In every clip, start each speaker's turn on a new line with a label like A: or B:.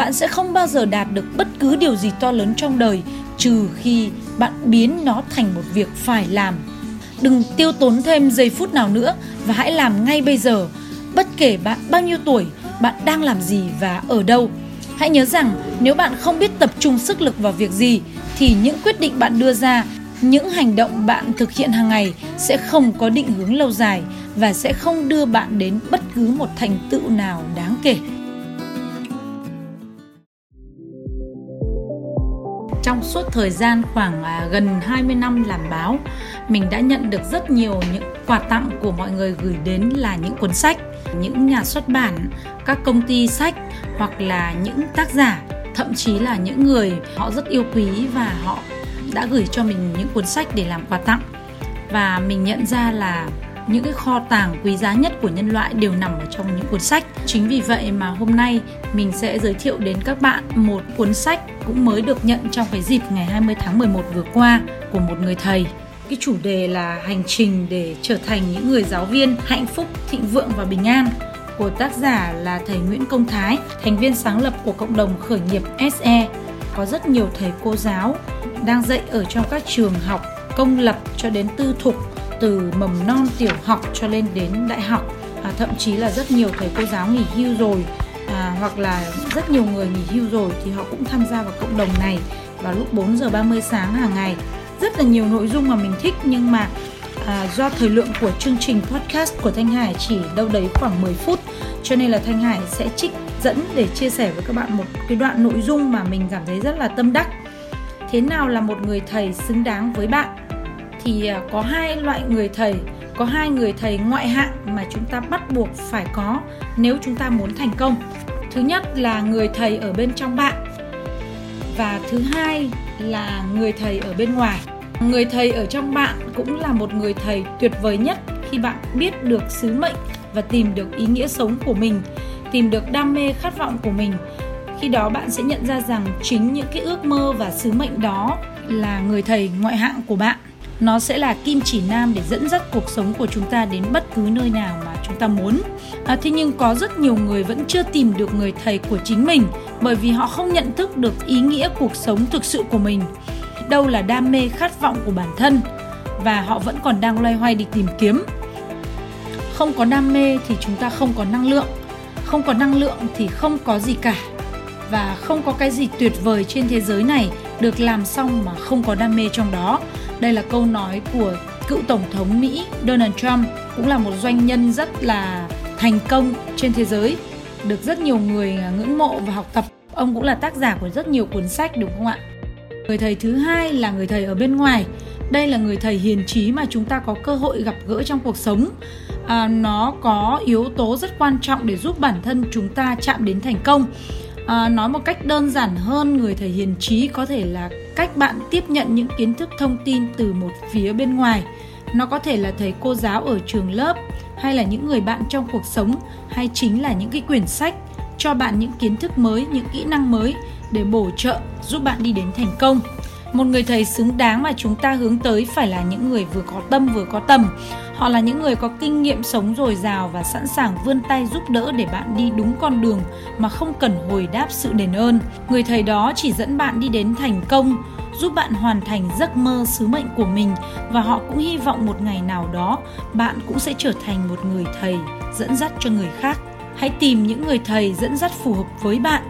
A: bạn sẽ không bao giờ đạt được bất cứ điều gì to lớn trong đời trừ khi bạn biến nó thành một việc phải làm. Đừng tiêu tốn thêm giây phút nào nữa và hãy làm ngay bây giờ. Bất kể bạn bao nhiêu tuổi, bạn đang làm gì và ở đâu. Hãy nhớ rằng nếu bạn không biết tập trung sức lực vào việc gì thì những quyết định bạn đưa ra, những hành động bạn thực hiện hàng ngày sẽ không có định hướng lâu dài và sẽ không đưa bạn đến bất cứ một thành tựu nào đáng kể. Trong suốt thời gian khoảng à, gần 20 năm làm báo, mình đã nhận được rất nhiều những quà tặng của mọi người gửi đến là những cuốn sách, những nhà xuất bản, các công ty sách hoặc là những tác giả, thậm chí là những người họ rất yêu quý và họ đã gửi cho mình những cuốn sách để làm quà tặng. Và mình nhận ra là những cái kho tàng quý giá nhất của nhân loại đều nằm ở trong những cuốn sách. Chính vì vậy mà hôm nay mình sẽ giới thiệu đến các bạn một cuốn sách cũng mới được nhận trong cái dịp ngày 20 tháng 11 vừa qua của một người thầy. Cái chủ đề là hành trình để trở thành những người giáo viên hạnh phúc, thịnh vượng và bình an của tác giả là thầy Nguyễn Công Thái, thành viên sáng lập của cộng đồng khởi nghiệp SE. Có rất nhiều thầy cô giáo đang dạy ở trong các trường học công lập cho đến tư thục từ mầm non tiểu học cho lên đến đại học à, thậm chí là rất nhiều thầy cô giáo nghỉ hưu rồi à, hoặc là rất nhiều người nghỉ hưu rồi thì họ cũng tham gia vào cộng đồng này vào lúc 4 giờ 30 sáng hàng ngày. Rất là nhiều nội dung mà mình thích nhưng mà à, do thời lượng của chương trình podcast của Thanh Hải chỉ đâu đấy khoảng 10 phút cho nên là Thanh Hải sẽ trích dẫn để chia sẻ với các bạn một cái đoạn nội dung mà mình cảm thấy rất là tâm đắc. Thế nào là một người thầy xứng đáng với bạn? Thì à, có hai loại người thầy, có hai người thầy ngoại hạng mà chúng ta bắt buộc phải có nếu chúng ta muốn thành công. Thứ nhất là người thầy ở bên trong bạn và thứ hai là người thầy ở bên ngoài. Người thầy ở trong bạn cũng là một người thầy tuyệt vời nhất khi bạn biết được sứ mệnh và tìm được ý nghĩa sống của mình, tìm được đam mê khát vọng của mình. Khi đó bạn sẽ nhận ra rằng chính những cái ước mơ và sứ mệnh đó là người thầy ngoại hạng của bạn nó sẽ là kim chỉ nam để dẫn dắt cuộc sống của chúng ta đến bất cứ nơi nào mà chúng ta muốn. À, thế nhưng có rất nhiều người vẫn chưa tìm được người thầy của chính mình bởi vì họ không nhận thức được ý nghĩa cuộc sống thực sự của mình. Đâu là đam mê khát vọng của bản thân và họ vẫn còn đang loay hoay đi tìm kiếm. Không có đam mê thì chúng ta không có năng lượng không có năng lượng thì không có gì cả. Và không có cái gì tuyệt vời trên thế giới này được làm xong mà không có đam mê trong đó đây là câu nói của cựu tổng thống Mỹ Donald Trump, cũng là một doanh nhân rất là thành công trên thế giới, được rất nhiều người à, ngưỡng mộ và học tập. Ông cũng là tác giả của rất nhiều cuốn sách đúng không ạ? Người thầy thứ hai là người thầy ở bên ngoài. Đây là người thầy hiền trí mà chúng ta có cơ hội gặp gỡ trong cuộc sống. À, nó có yếu tố rất quan trọng để giúp bản thân chúng ta chạm đến thành công à, nói một cách đơn giản hơn người thầy hiền trí có thể là cách bạn tiếp nhận những kiến thức thông tin từ một phía bên ngoài. Nó có thể là thầy cô giáo ở trường lớp hay là những người bạn trong cuộc sống hay chính là những cái quyển sách cho bạn những kiến thức mới những kỹ năng mới để bổ trợ giúp bạn đi đến thành công. Một người thầy xứng đáng mà chúng ta hướng tới phải là những người vừa có tâm vừa có tầm họ là những người có kinh nghiệm sống dồi dào và sẵn sàng vươn tay giúp đỡ để bạn đi đúng con đường mà không cần hồi đáp sự đền ơn. Người thầy đó chỉ dẫn bạn đi đến thành công, giúp bạn hoàn thành giấc mơ, sứ mệnh của mình và họ cũng hy vọng một ngày nào đó bạn cũng sẽ trở thành một người thầy dẫn dắt cho người khác. Hãy tìm những người thầy dẫn dắt phù hợp với bạn,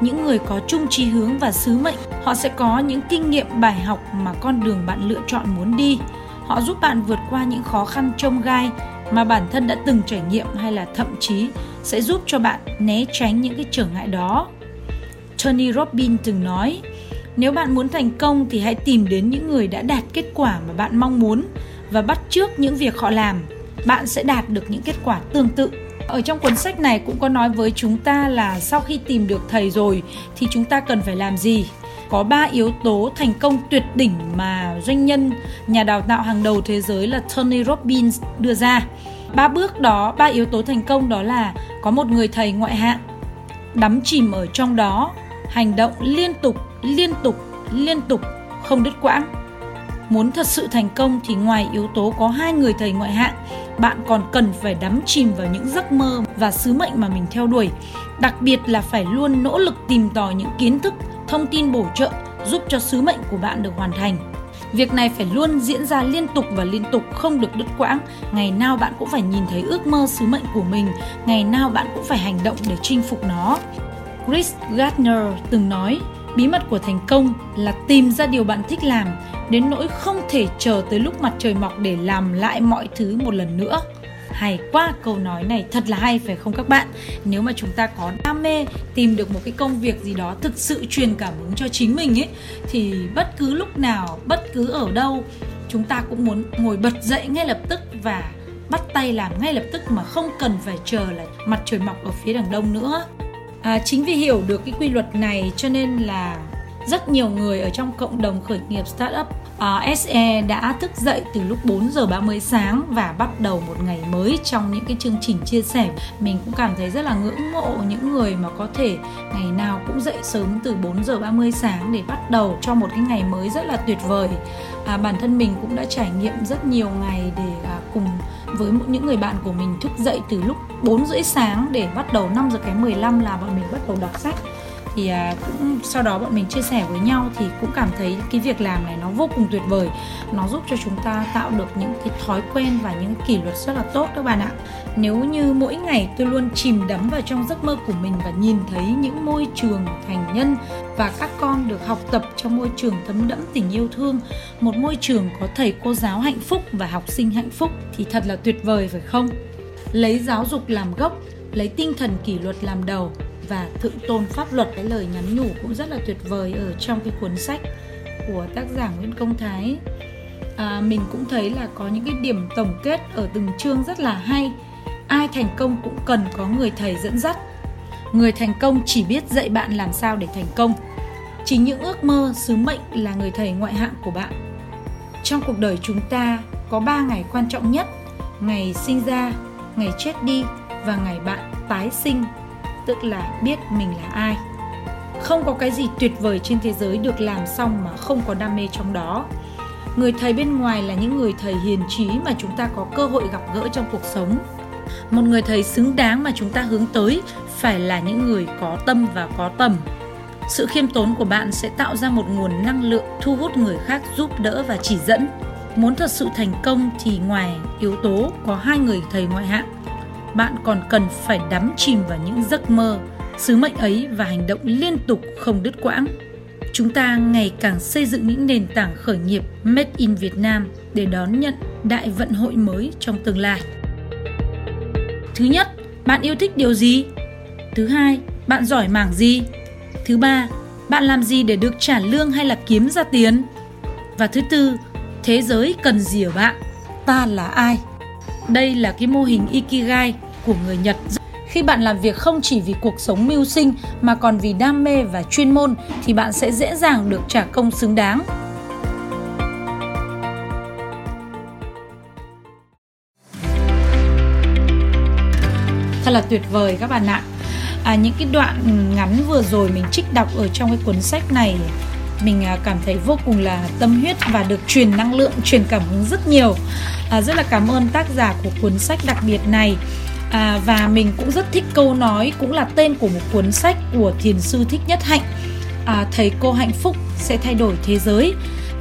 A: những người có chung chí hướng và sứ mệnh. Họ sẽ có những kinh nghiệm bài học mà con đường bạn lựa chọn muốn đi họ giúp bạn vượt qua những khó khăn trông gai mà bản thân đã từng trải nghiệm hay là thậm chí sẽ giúp cho bạn né tránh những cái trở ngại đó. Tony robbins từng nói, nếu bạn muốn thành công thì hãy tìm đến những người đã đạt kết quả mà bạn mong muốn và bắt chước những việc họ làm. Bạn sẽ đạt được những kết quả tương tự. Ở trong cuốn sách này cũng có nói với chúng ta là sau khi tìm được thầy rồi thì chúng ta cần phải làm gì? Có ba yếu tố thành công tuyệt đỉnh mà doanh nhân nhà đào tạo hàng đầu thế giới là Tony Robbins đưa ra ba bước đó ba yếu tố thành công đó là có một người thầy ngoại hạng đắm chìm ở trong đó hành động liên tục liên tục liên tục không đứt quãng Muốn thật sự thành công thì ngoài yếu tố có hai người thầy ngoại hạng, bạn còn cần phải đắm chìm vào những giấc mơ và sứ mệnh mà mình theo đuổi. Đặc biệt là phải luôn nỗ lực tìm tòi những kiến thức, thông tin bổ trợ giúp cho sứ mệnh của bạn được hoàn thành. Việc này phải luôn diễn ra liên tục và liên tục, không được đứt quãng. Ngày nào bạn cũng phải nhìn thấy ước mơ sứ mệnh của mình, ngày nào bạn cũng phải hành động để chinh phục nó. Chris Gardner từng nói, bí mật của thành công là tìm ra điều bạn thích làm, đến nỗi không thể chờ tới lúc mặt trời mọc để làm lại mọi thứ một lần nữa. Hay quá, câu nói này thật là hay phải không các bạn? Nếu mà chúng ta có đam mê, tìm được một cái công việc gì đó thực sự truyền cảm hứng cho chính mình ấy thì bất cứ lúc nào, bất cứ ở đâu chúng ta cũng muốn ngồi bật dậy ngay lập tức và bắt tay làm ngay lập tức mà không cần phải chờ là mặt trời mọc ở phía đằng đông nữa. À, chính vì hiểu được cái quy luật này cho nên là rất nhiều người ở trong cộng đồng khởi nghiệp startup à, uh, SE đã thức dậy từ lúc 4 giờ 30 sáng và bắt đầu một ngày mới trong những cái chương trình chia sẻ. Mình cũng cảm thấy rất là ngưỡng mộ những người mà có thể ngày nào cũng dậy sớm từ 4 giờ 30 sáng để bắt đầu cho một cái ngày mới rất là tuyệt vời. À, bản thân mình cũng đã trải nghiệm rất nhiều ngày để à, cùng với những người bạn của mình thức dậy từ lúc 4 rưỡi sáng để bắt đầu 5 giờ cái 15 là bọn mình bắt đầu đọc sách thì à, cũng sau đó bọn mình chia sẻ với nhau thì cũng cảm thấy cái việc làm này nó vô cùng tuyệt vời. Nó giúp cho chúng ta tạo được những cái thói quen và những kỷ luật rất là tốt các bạn ạ. Nếu như mỗi ngày tôi luôn chìm đắm vào trong giấc mơ của mình và nhìn thấy những môi trường thành nhân và các con được học tập trong môi trường thấm đẫm tình yêu thương, một môi trường có thầy cô giáo hạnh phúc và học sinh hạnh phúc thì thật là tuyệt vời, phải không? Lấy giáo dục làm gốc, lấy tinh thần kỷ luật làm đầu và thượng tôn pháp luật cái lời nhắn nhủ cũng rất là tuyệt vời ở trong cái cuốn sách của tác giả Nguyễn Công Thái. À, mình cũng thấy là có những cái điểm tổng kết ở từng chương rất là hay. Ai thành công cũng cần có người thầy dẫn dắt. Người thành công chỉ biết dạy bạn làm sao để thành công. Chính những ước mơ sứ mệnh là người thầy ngoại hạng của bạn. Trong cuộc đời chúng ta có 3 ngày quan trọng nhất ngày sinh ra ngày chết đi và ngày bạn tái sinh tức là biết mình là ai. Không có cái gì tuyệt vời trên thế giới được làm xong mà không có đam mê trong đó. Người thầy bên ngoài là những người thầy hiền trí mà chúng ta có cơ hội gặp gỡ trong cuộc sống. Một người thầy xứng đáng mà chúng ta hướng tới phải là những người có tâm và có tầm. Sự khiêm tốn của bạn sẽ tạo ra một nguồn năng lượng thu hút người khác giúp đỡ và chỉ dẫn. Muốn thật sự thành công thì ngoài yếu tố có hai người thầy ngoại hạng bạn còn cần phải đắm chìm vào những giấc mơ, sứ mệnh ấy và hành động liên tục không đứt quãng. Chúng ta ngày càng xây dựng những nền tảng khởi nghiệp Made in Việt Nam để đón nhận đại vận hội mới trong tương lai. Thứ nhất, bạn yêu thích điều gì? Thứ hai, bạn giỏi mảng gì? Thứ ba, bạn làm gì để được trả lương hay là kiếm ra tiền? Và thứ tư, thế giới cần gì ở bạn? Ta là ai? Đây là cái mô hình Ikigai của người Nhật. Khi bạn làm việc không chỉ vì cuộc sống mưu sinh mà còn vì đam mê và chuyên môn thì bạn sẽ dễ dàng được trả công xứng đáng. Thật là tuyệt vời các bạn ạ. À, những cái đoạn ngắn vừa rồi mình trích đọc ở trong cái cuốn sách này mình à, cảm thấy vô cùng là tâm huyết và được truyền năng lượng truyền cảm hứng rất nhiều à, rất là cảm ơn tác giả của cuốn sách đặc biệt này à, và mình cũng rất thích câu nói cũng là tên của một cuốn sách của thiền sư thích nhất hạnh. À, thầy cô hạnh phúc sẽ thay đổi thế giới.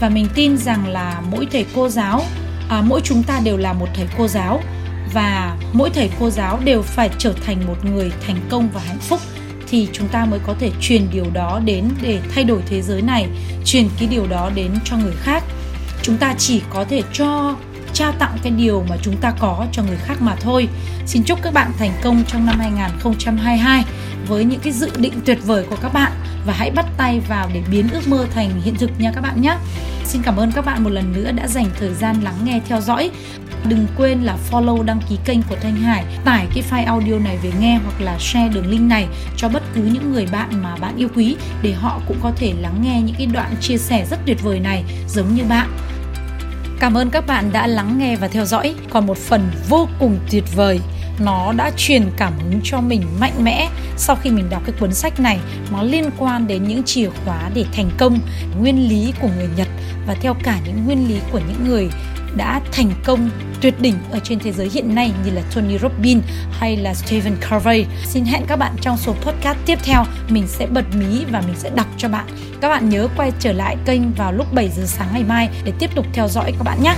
A: Và mình tin rằng là mỗi thầy cô giáo à, mỗi chúng ta đều là một thầy cô giáo. Và mỗi thầy cô giáo đều phải trở thành một người thành công và hạnh phúc. Thì chúng ta mới có thể truyền điều đó đến để thay đổi thế giới này truyền cái điều đó đến cho người khác. Chúng ta chỉ có thể cho trao tặng cái điều mà chúng ta có cho người khác mà thôi. Xin chúc các bạn thành công trong năm 2022 với những cái dự định tuyệt vời của các bạn và hãy bắt tay vào để biến ước mơ thành hiện thực nha các bạn nhé. Xin cảm ơn các bạn một lần nữa đã dành thời gian lắng nghe theo dõi. Đừng quên là follow đăng ký kênh của Thanh Hải, tải cái file audio này về nghe hoặc là share đường link này cho bất cứ những người bạn mà bạn yêu quý để họ cũng có thể lắng nghe những cái đoạn chia sẻ rất tuyệt vời này giống như bạn. Cảm ơn các bạn đã lắng nghe và theo dõi. Còn một phần vô cùng tuyệt vời, nó đã truyền cảm hứng cho mình mạnh mẽ sau khi mình đọc cái cuốn sách này nó liên quan đến những chìa khóa để thành công, nguyên lý của người Nhật và theo cả những nguyên lý của những người đã thành công tuyệt đỉnh ở trên thế giới hiện nay như là Tony Robbins hay là Stephen Covey. Xin hẹn các bạn trong số podcast tiếp theo mình sẽ bật mí và mình sẽ đọc cho bạn. Các bạn nhớ quay trở lại kênh vào lúc 7 giờ sáng ngày mai để tiếp tục theo dõi các bạn nhé.